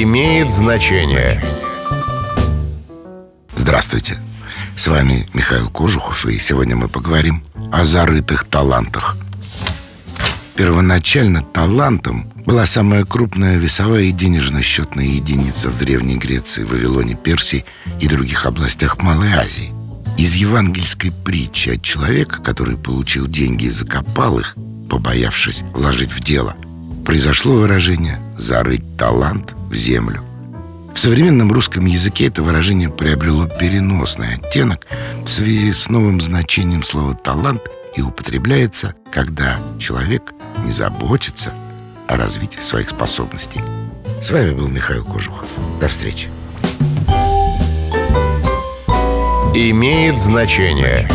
имеет значение. Здравствуйте. С вами Михаил Кожухов, и сегодня мы поговорим о зарытых талантах. Первоначально талантом была самая крупная весовая и денежно-счетная единица в Древней Греции, Вавилоне, Персии и других областях Малой Азии. Из евангельской притчи от человека, который получил деньги и закопал их, побоявшись вложить в дело, произошло выражение «зарыть талант в землю». В современном русском языке это выражение приобрело переносный оттенок в связи с новым значением слова «талант» и употребляется, когда человек не заботится о развитии своих способностей. С вами был Михаил Кожухов. До встречи. Имеет значение.